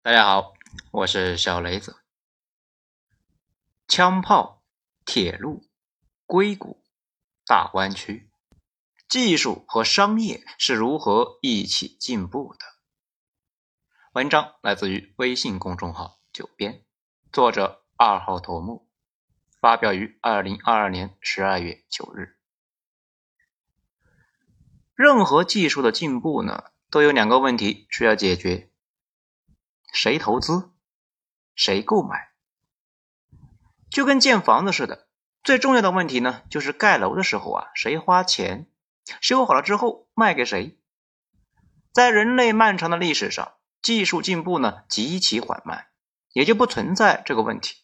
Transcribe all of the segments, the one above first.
大家好，我是小雷子。枪炮、铁路、硅谷、大湾区，技术和商业是如何一起进步的？文章来自于微信公众号“九编”，作者二号头目，发表于二零二二年十二月九日。任何技术的进步呢，都有两个问题需要解决。谁投资，谁购买，就跟建房子似的。最重要的问题呢，就是盖楼的时候啊，谁花钱，修好了之后卖给谁。在人类漫长的历史上，技术进步呢极其缓慢，也就不存在这个问题。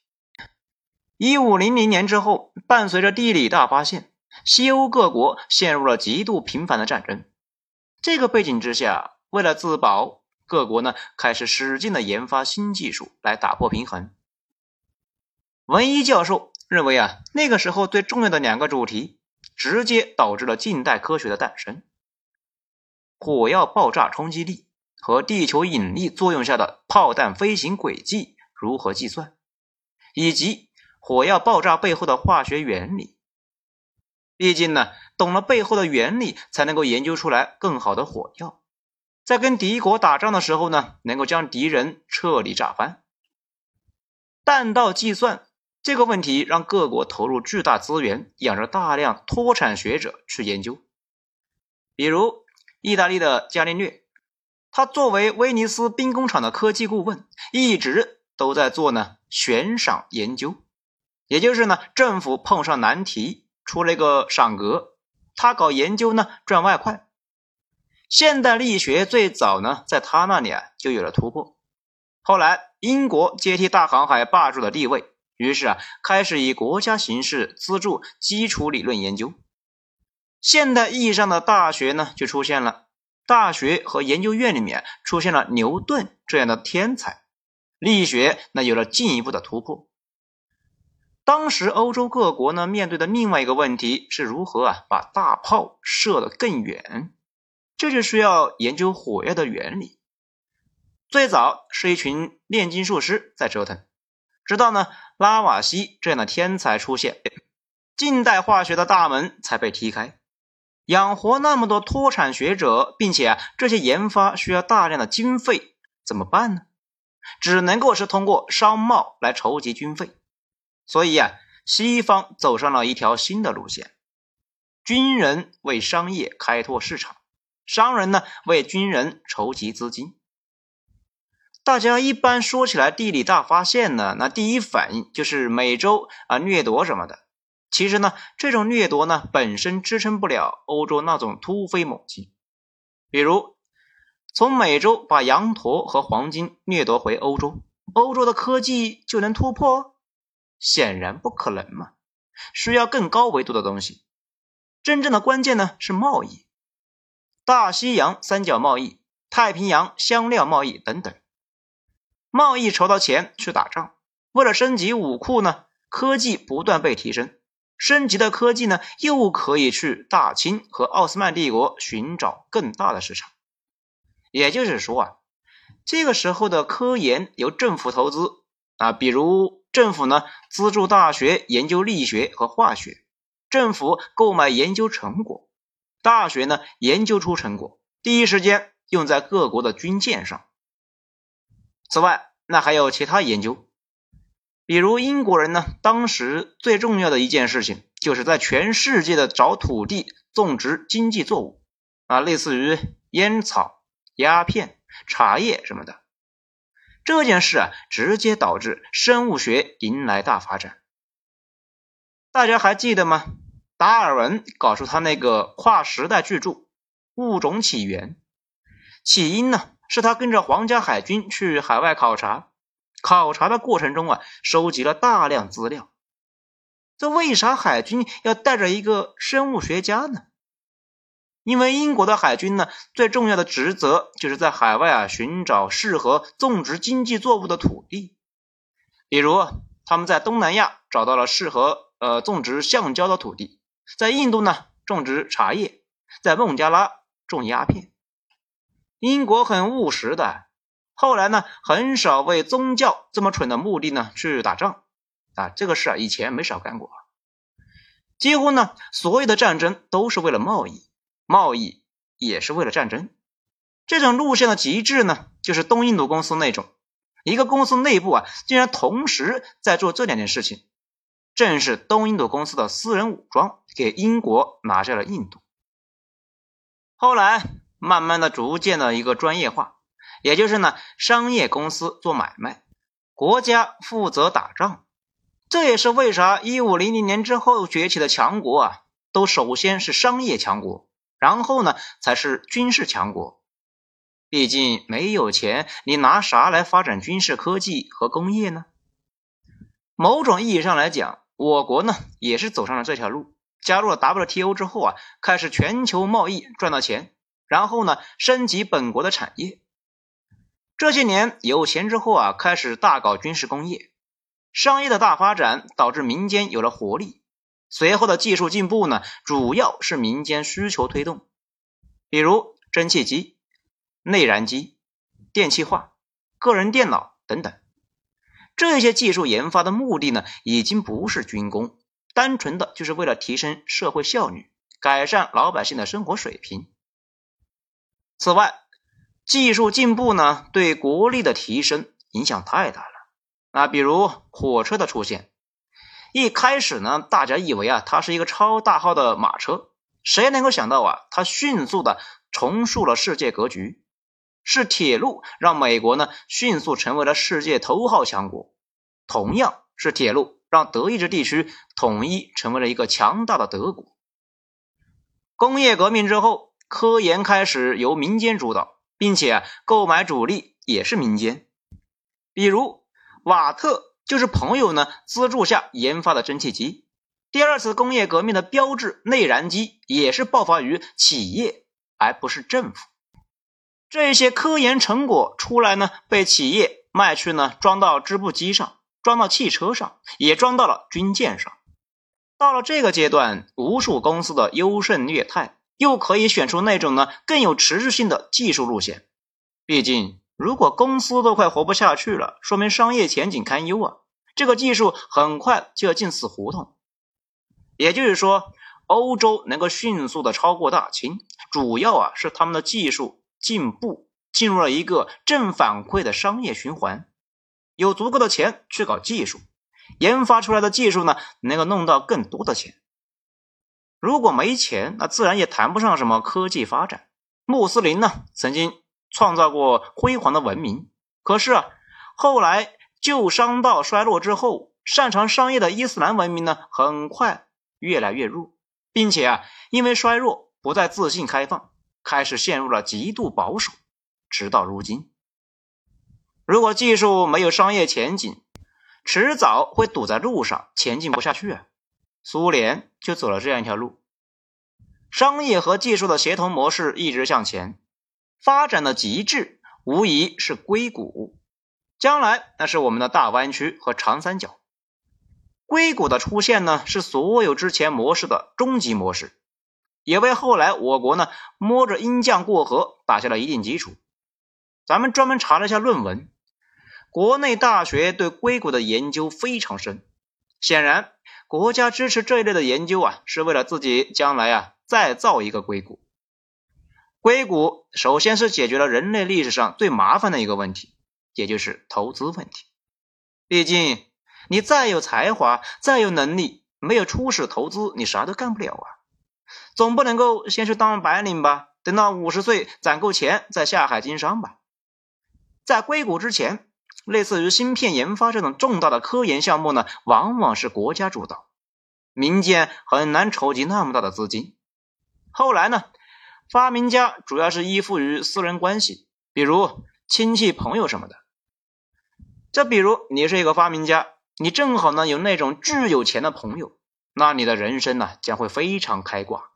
一五零零年之后，伴随着地理大发现，西欧各国陷入了极度频繁的战争。这个背景之下，为了自保。各国呢开始使劲的研发新技术来打破平衡。文一教授认为啊，那个时候最重要的两个主题，直接导致了近代科学的诞生：火药爆炸冲击力和地球引力作用下的炮弹飞行轨迹如何计算，以及火药爆炸背后的化学原理。毕竟呢，懂了背后的原理，才能够研究出来更好的火药。在跟敌国打仗的时候呢，能够将敌人彻底炸翻。弹道计算这个问题让各国投入巨大资源，养着大量脱产学者去研究。比如意大利的伽利略，他作为威尼斯兵工厂的科技顾问，一直都在做呢悬赏研究，也就是呢政府碰上难题，出了一个赏格，他搞研究呢赚外快。现代力学最早呢，在他那里啊就有了突破。后来英国接替大航海霸主的地位，于是啊开始以国家形式资助基础理论研究。现代意义上的大学呢就出现了，大学和研究院里面出现了牛顿这样的天才，力学那有了进一步的突破。当时欧洲各国呢面对的另外一个问题是如何啊把大炮射得更远。这就需要研究火药的原理。最早是一群炼金术师在折腾，直到呢拉瓦锡这样的天才出现，近代化学的大门才被踢开。养活那么多脱产学者，并且啊这些研发需要大量的经费，怎么办呢？只能够是通过商贸来筹集军费。所以啊，西方走上了一条新的路线：军人为商业开拓市场。商人呢为军人筹集资金。大家一般说起来地理大发现呢，那第一反应就是美洲啊掠夺什么的。其实呢，这种掠夺呢本身支撑不了欧洲那种突飞猛进。比如从美洲把羊驼和黄金掠夺回欧洲，欧洲的科技就能突破？显然不可能嘛，需要更高维度的东西。真正的关键呢是贸易。大西洋三角贸易、太平洋香料贸易等等，贸易筹到钱去打仗。为了升级武库呢，科技不断被提升，升级的科技呢又可以去大清和奥斯曼帝国寻找更大的市场。也就是说啊，这个时候的科研由政府投资啊，比如政府呢资助大学研究力学和化学，政府购买研究成果。大学呢研究出成果，第一时间用在各国的军舰上。此外，那还有其他研究，比如英国人呢，当时最重要的一件事情，就是在全世界的找土地种植经济作物啊，类似于烟草、鸦片、茶叶什么的。这件事啊，直接导致生物学迎来大发展。大家还记得吗？达尔文搞出他那个跨时代巨著《物种起源》，起因呢是他跟着皇家海军去海外考察，考察的过程中啊收集了大量资料。这为啥海军要带着一个生物学家呢？因为英国的海军呢最重要的职责就是在海外啊寻找适合种植经济作物的土地，比如他们在东南亚找到了适合呃种植橡胶的土地。在印度呢，种植茶叶；在孟加拉种鸦片。英国很务实的，后来呢，很少为宗教这么蠢的目的呢去打仗啊，这个事啊以前没少干过。几乎呢，所有的战争都是为了贸易，贸易也是为了战争。这种路线的极致呢，就是东印度公司那种，一个公司内部啊，竟然同时在做这两件事情，正是东印度公司的私人武装给英国拿下了印度。后来慢慢的、逐渐的一个专业化，也就是呢，商业公司做买卖，国家负责打仗。这也是为啥一五零零年之后崛起的强国啊，都首先是商业强国，然后呢才是军事强国。毕竟没有钱，你拿啥来发展军事科技和工业呢？某种意义上来讲，我国呢也是走上了这条路。加入了 WTO 之后啊，开始全球贸易赚到钱，然后呢升级本国的产业。这些年有钱之后啊，开始大搞军事工业。商业的大发展导致民间有了活力，随后的技术进步呢，主要是民间需求推动，比如蒸汽机、内燃机、电气化、个人电脑等等。这些技术研发的目的呢，已经不是军工，单纯的就是为了提升社会效率，改善老百姓的生活水平。此外，技术进步呢，对国力的提升影响太大了。那比如火车的出现，一开始呢，大家以为啊，它是一个超大号的马车，谁能够想到啊，它迅速的重塑了世界格局。是铁路让美国呢迅速成为了世界头号强国，同样是铁路让德意志地区统一成为了一个强大的德国。工业革命之后，科研开始由民间主导，并且购买主力也是民间，比如。瓦特就是朋友呢资助下研发的蒸汽机。第二次工业革命的标志内燃机也是爆发于企业，而不是政府。这些科研成果出来呢，被企业卖去呢，装到织布机上，装到汽车上，也装到了军舰上。到了这个阶段，无数公司的优胜劣汰，又可以选出那种呢更有持续性的技术路线。毕竟。如果公司都快活不下去了，说明商业前景堪忧啊！这个技术很快就要进死胡同。也就是说，欧洲能够迅速的超过大清，主要啊是他们的技术进步进入了一个正反馈的商业循环，有足够的钱去搞技术，研发出来的技术呢能够弄到更多的钱。如果没钱，那自然也谈不上什么科技发展。穆斯林呢曾经。创造过辉煌的文明，可是啊，后来旧商道衰落之后，擅长商业的伊斯兰文明呢，很快越来越弱，并且啊，因为衰弱，不再自信开放，开始陷入了极度保守，直到如今。如果技术没有商业前景，迟早会堵在路上，前进不下去啊。苏联就走了这样一条路，商业和技术的协同模式一直向前。发展的极致无疑是硅谷，将来那是我们的大湾区和长三角。硅谷的出现呢，是所有之前模式的终极模式，也为后来我国呢摸着鹰酱过河打下了一定基础。咱们专门查了一下论文，国内大学对硅谷的研究非常深。显然，国家支持这一类的研究啊，是为了自己将来啊再造一个硅谷。硅谷首先是解决了人类历史上最麻烦的一个问题，也就是投资问题。毕竟你再有才华、再有能力，没有初始投资，你啥都干不了啊！总不能够先去当白领吧？等到五十岁攒够钱再下海经商吧？在硅谷之前，类似于芯片研发这种重大的科研项目呢，往往是国家主导，民间很难筹集那么大的资金。后来呢？发明家主要是依附于私人关系，比如亲戚朋友什么的。再比如你是一个发明家，你正好呢有那种巨有钱的朋友，那你的人生呢将会非常开挂。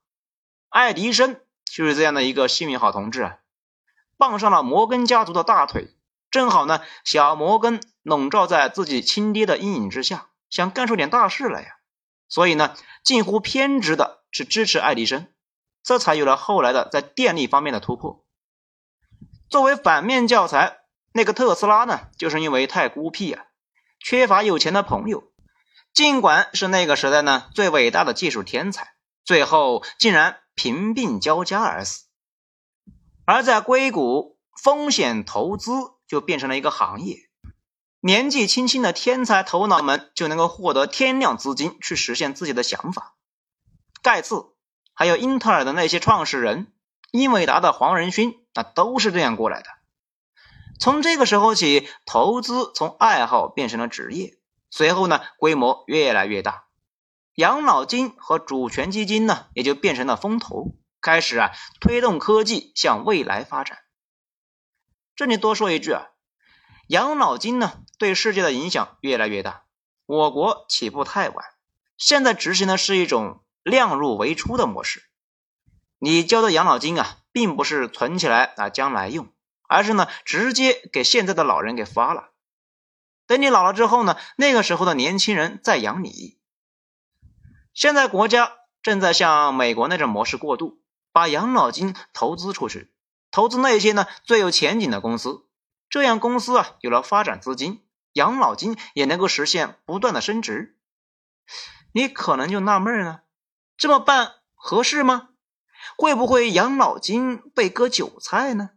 爱迪生就是这样的一个幸运好同志啊，傍上了摩根家族的大腿，正好呢小摩根笼罩在自己亲爹的阴影之下，想干出点大事来呀，所以呢近乎偏执的是支持爱迪生。这才有了后来的在电力方面的突破。作为反面教材，那个特斯拉呢，就是因为太孤僻啊，缺乏有钱的朋友。尽管是那个时代呢最伟大的技术天才，最后竟然贫病交加而死。而在硅谷，风险投资就变成了一个行业，年纪轻轻的天才头脑们就能够获得天量资金去实现自己的想法。盖茨，还有英特尔的那些创始人，英伟达的黄仁勋，那都是这样过来的。从这个时候起，投资从爱好变成了职业。随后呢，规模越来越大，养老金和主权基金呢，也就变成了风投，开始啊推动科技向未来发展。这里多说一句啊，养老金呢对世界的影响越来越大，我国起步太晚，现在执行的是一种量入为出的模式。你交的养老金啊，并不是存起来啊将来用，而是呢直接给现在的老人给发了。等你老了之后呢，那个时候的年轻人再养你。现在国家正在向美国那种模式过渡，把养老金投资出去，投资那些呢最有前景的公司，这样公司啊有了发展资金，养老金也能够实现不断的升值。你可能就纳闷了，这么办合适吗？会不会养老金被割韭菜呢？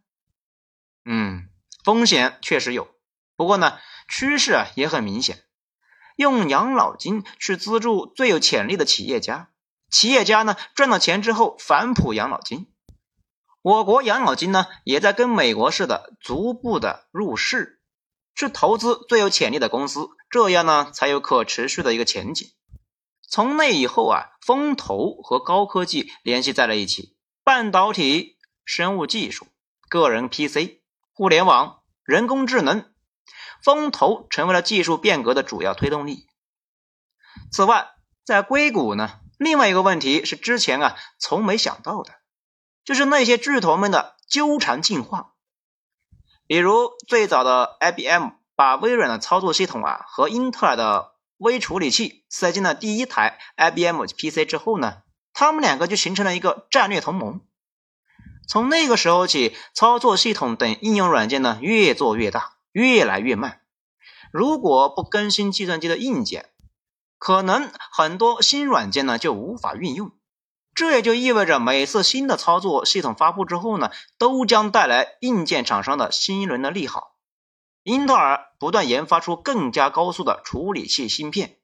嗯，风险确实有，不过呢。趋势啊也很明显，用养老金去资助最有潜力的企业家，企业家呢赚了钱之后反哺养老金。我国养老金呢也在跟美国似的逐步的入市，去投资最有潜力的公司，这样呢才有可持续的一个前景。从那以后啊，风投和高科技联系在了一起，半导体、生物技术、个人 PC、互联网、人工智能。风投成为了技术变革的主要推动力。此外，在硅谷呢，另外一个问题是之前啊从没想到的，就是那些巨头们的纠缠进化。比如最早的 IBM 把微软的操作系统啊和英特尔的微处理器塞进了第一台 IBM PC 之后呢，他们两个就形成了一个战略同盟。从那个时候起，操作系统等应用软件呢越做越大。越来越慢，如果不更新计算机的硬件，可能很多新软件呢就无法运用。这也就意味着每次新的操作系统发布之后呢，都将带来硬件厂商的新一轮的利好。英特尔不断研发出更加高速的处理器芯片，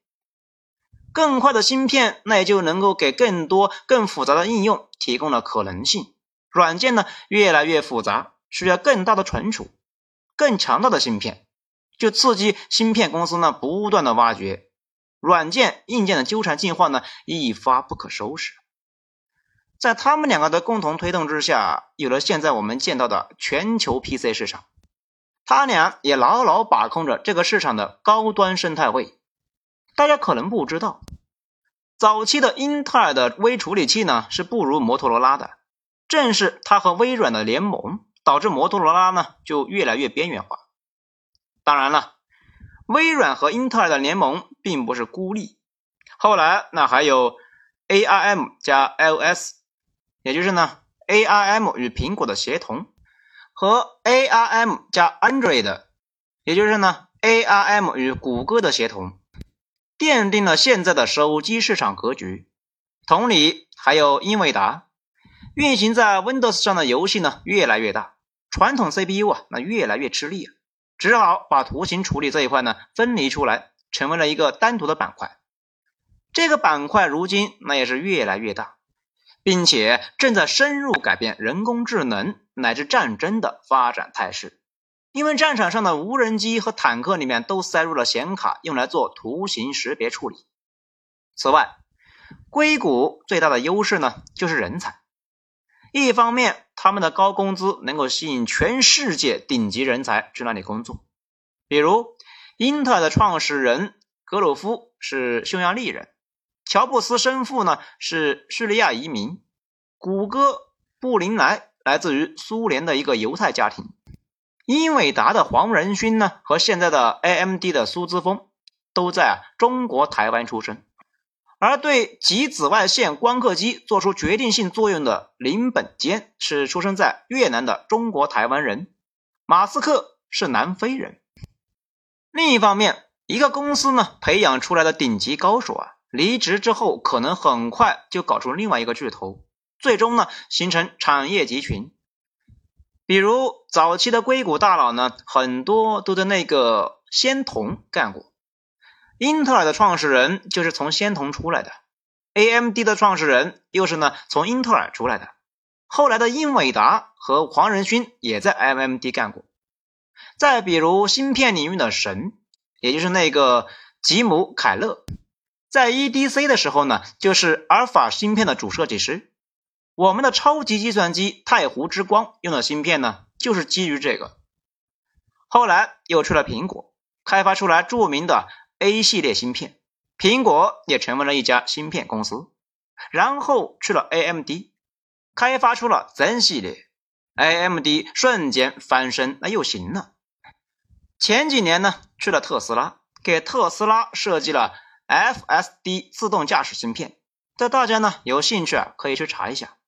更快的芯片，那也就能够给更多更复杂的应用提供了可能性。软件呢越来越复杂，需要更大的存储。更强大的芯片，就刺激芯片公司呢不断的挖掘，软件硬件的纠缠进化呢一发不可收拾。在他们两个的共同推动之下，有了现在我们见到的全球 PC 市场。他俩也牢牢把控着这个市场的高端生态位。大家可能不知道，早期的英特尔的微处理器呢是不如摩托罗拉的，正是它和微软的联盟。导致摩托罗拉呢就越来越边缘化。当然了，微软和英特尔的联盟并不是孤立，后来那还有 ARM 加 iOS，也就是呢 ARM 与苹果的协同，和 ARM 加 Android，也就是呢 ARM 与谷歌的协同，奠定了现在的手机市场格局。同理，还有英伟达，运行在 Windows 上的游戏呢越来越大。传统 CPU 啊，那越来越吃力啊，只好把图形处理这一块呢分离出来，成为了一个单独的板块。这个板块如今那也是越来越大，并且正在深入改变人工智能乃至战争的发展态势。因为战场上的无人机和坦克里面都塞入了显卡，用来做图形识别处理。此外，硅谷最大的优势呢就是人才。一方面，他们的高工资能够吸引全世界顶级人才去那里工作。比如，英特尔的创始人格鲁夫是匈牙利人，乔布斯生父呢是叙利亚移民，谷歌布林莱来自于苏联的一个犹太家庭，英伟达的黄仁勋呢和现在的 AMD 的苏姿丰都在中国台湾出生。而对极紫外线光刻机做出决定性作用的林本坚是出生在越南的中国台湾人。马斯克是南非人。另一方面，一个公司呢培养出来的顶级高手啊，离职之后可能很快就搞出另外一个巨头，最终呢形成产业集群。比如早期的硅谷大佬呢，很多都在那个仙童干过。英特尔的创始人就是从仙童出来的，AMD 的创始人又是呢从英特尔出来的。后来的英伟达和黄仁勋也在 AMD 干过。再比如芯片领域的神，也就是那个吉姆凯勒，在 EDC 的时候呢，就是阿尔法芯片的主设计师。我们的超级计算机太湖之光用的芯片呢，就是基于这个。后来又去了苹果，开发出来著名的 A 系列芯片，苹果也成为了一家芯片公司。然后去了 AMD，开发出了 Zen 系列，AMD 瞬间翻身，那又行了。前几年呢，去了特斯拉，给特斯拉设计了 FSD 自动驾驶芯片。这大家呢有兴趣啊，可以去查一下。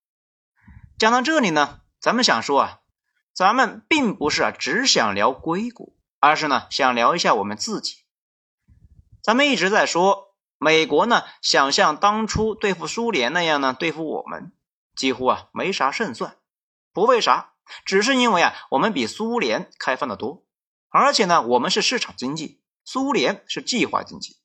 讲到这里呢，咱们想说啊，咱们并不是啊只想聊硅谷，而是呢想聊一下我们自己。咱们一直在说美国呢想像当初对付苏联那样呢对付我们，几乎啊没啥胜算。不为啥，只是因为啊我们比苏联开放的多，而且呢我们是市场经济，苏联是计划经济。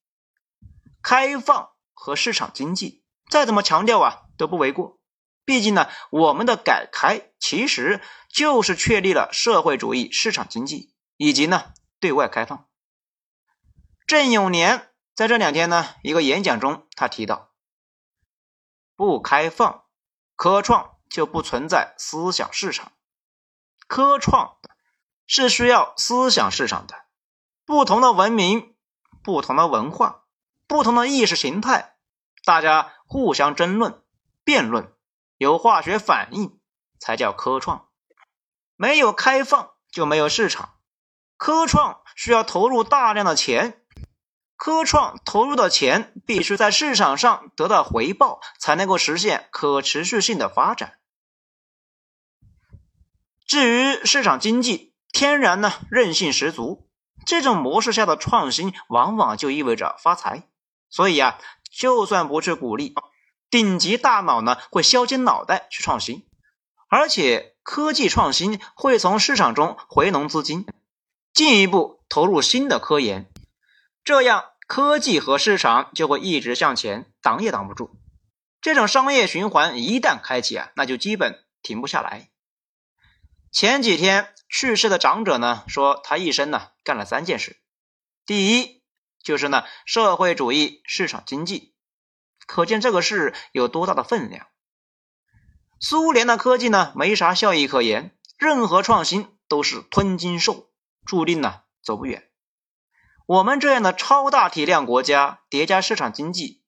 开放和市场经济再怎么强调啊都不为过。毕竟呢，我们的改开其实就是确立了社会主义市场经济以及呢对外开放。郑永年在这两天呢一个演讲中，他提到，不开放科创就不存在思想市场，科创是需要思想市场的。不同的文明、不同的文化、不同的意识形态，大家互相争论、辩论。有化学反应才叫科创，没有开放就没有市场。科创需要投入大量的钱，科创投入的钱必须在市场上得到回报，才能够实现可持续性的发展。至于市场经济，天然呢韧性十足，这种模式下的创新往往就意味着发财。所以啊，就算不去鼓励。顶级大脑呢会削尖脑袋去创新，而且科技创新会从市场中回笼资金，进一步投入新的科研，这样科技和市场就会一直向前，挡也挡不住。这种商业循环一旦开启啊，那就基本停不下来。前几天去世的长者呢说，他一生呢干了三件事，第一就是呢社会主义市场经济。可见这个事有多大的分量。苏联的科技呢，没啥效益可言，任何创新都是吞金兽，注定呢走不远。我们这样的超大体量国家叠加市场经济，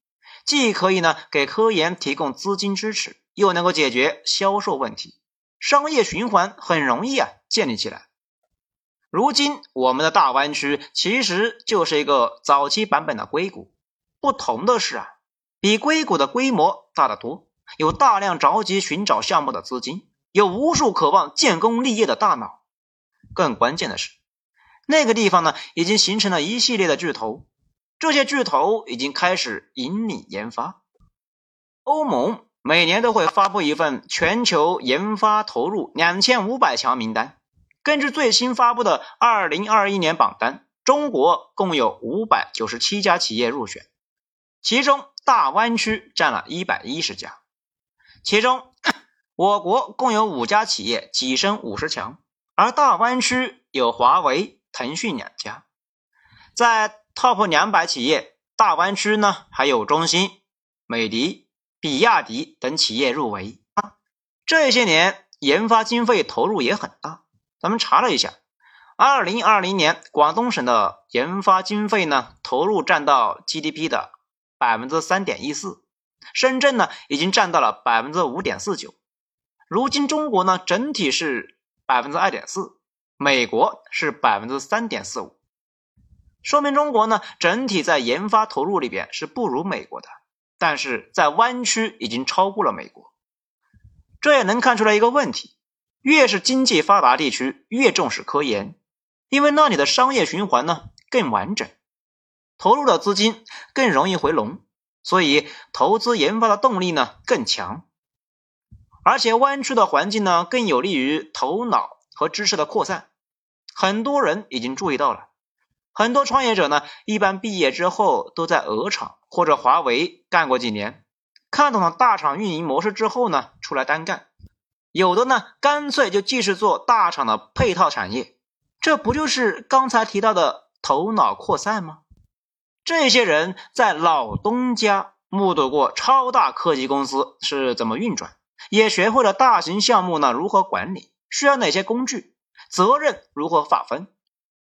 既可以呢给科研提供资金支持，又能够解决销售问题，商业循环很容易啊建立起来。如今我们的大湾区其实就是一个早期版本的硅谷，不同的是啊。比硅谷的规模大得多，有大量着急寻找项目的资金，有无数渴望建功立业的大脑。更关键的是，那个地方呢，已经形成了一系列的巨头，这些巨头已经开始引领研发。欧盟每年都会发布一份全球研发投入两千五百强名单，根据最新发布的二零二一年榜单，中国共有五百九十七家企业入选，其中。大湾区占了一百一十家，其中我国共有五家企业跻身五十强，而大湾区有华为、腾讯两家。在 TOP 两百企业，大湾区呢还有中兴、美的、比亚迪等企业入围。这些年研发经费投入也很大，咱们查了一下，二零二零年广东省的研发经费呢投入占到 GDP 的。百分之三点一四，深圳呢已经占到了百分之五点四九。如今中国呢整体是百分之二点四，美国是百分之三点四五，说明中国呢整体在研发投入里边是不如美国的，但是在湾区已经超过了美国。这也能看出来一个问题：越是经济发达地区，越重视科研。因为那里的商业循环呢更完整，投入的资金更容易回笼，所以投资研发的动力呢更强。而且湾区的环境呢更有利于头脑和知识的扩散。很多人已经注意到了，很多创业者呢一般毕业之后都在鹅厂或者华为干过几年，看懂了大厂运营模式之后呢出来单干。有的呢，干脆就继续做大厂的配套产业，这不就是刚才提到的头脑扩散吗？这些人在老东家目睹过超大科技公司是怎么运转，也学会了大型项目呢如何管理，需要哪些工具，责任如何划分，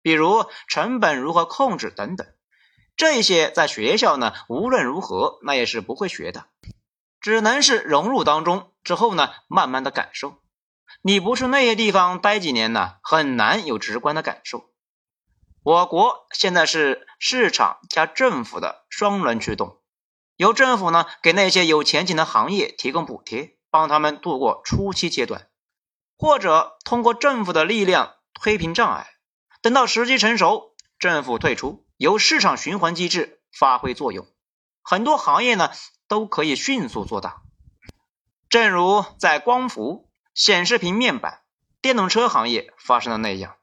比如成本如何控制等等。这些在学校呢，无论如何那也是不会学的。只能是融入当中之后呢，慢慢的感受。你不去那些地方待几年呢，很难有直观的感受。我国现在是市场加政府的双轮驱动，由政府呢给那些有前景的行业提供补贴，帮他们度过初期阶段，或者通过政府的力量推平障碍，等到时机成熟，政府退出，由市场循环机制发挥作用。很多行业呢。都可以迅速做大，正如在光伏、显示屏面板、电动车行业发生的那样。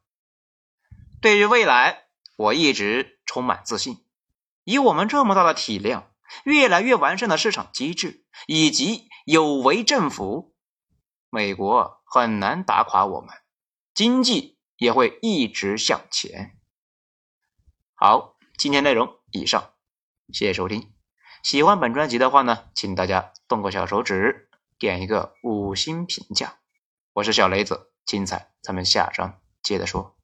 对于未来，我一直充满自信。以我们这么大的体量、越来越完善的市场机制以及有为政府，美国很难打垮我们，经济也会一直向前。好，今天内容以上，谢谢收听。喜欢本专辑的话呢，请大家动个小手指，点一个五星评价。我是小雷子，精彩咱们下章接着说。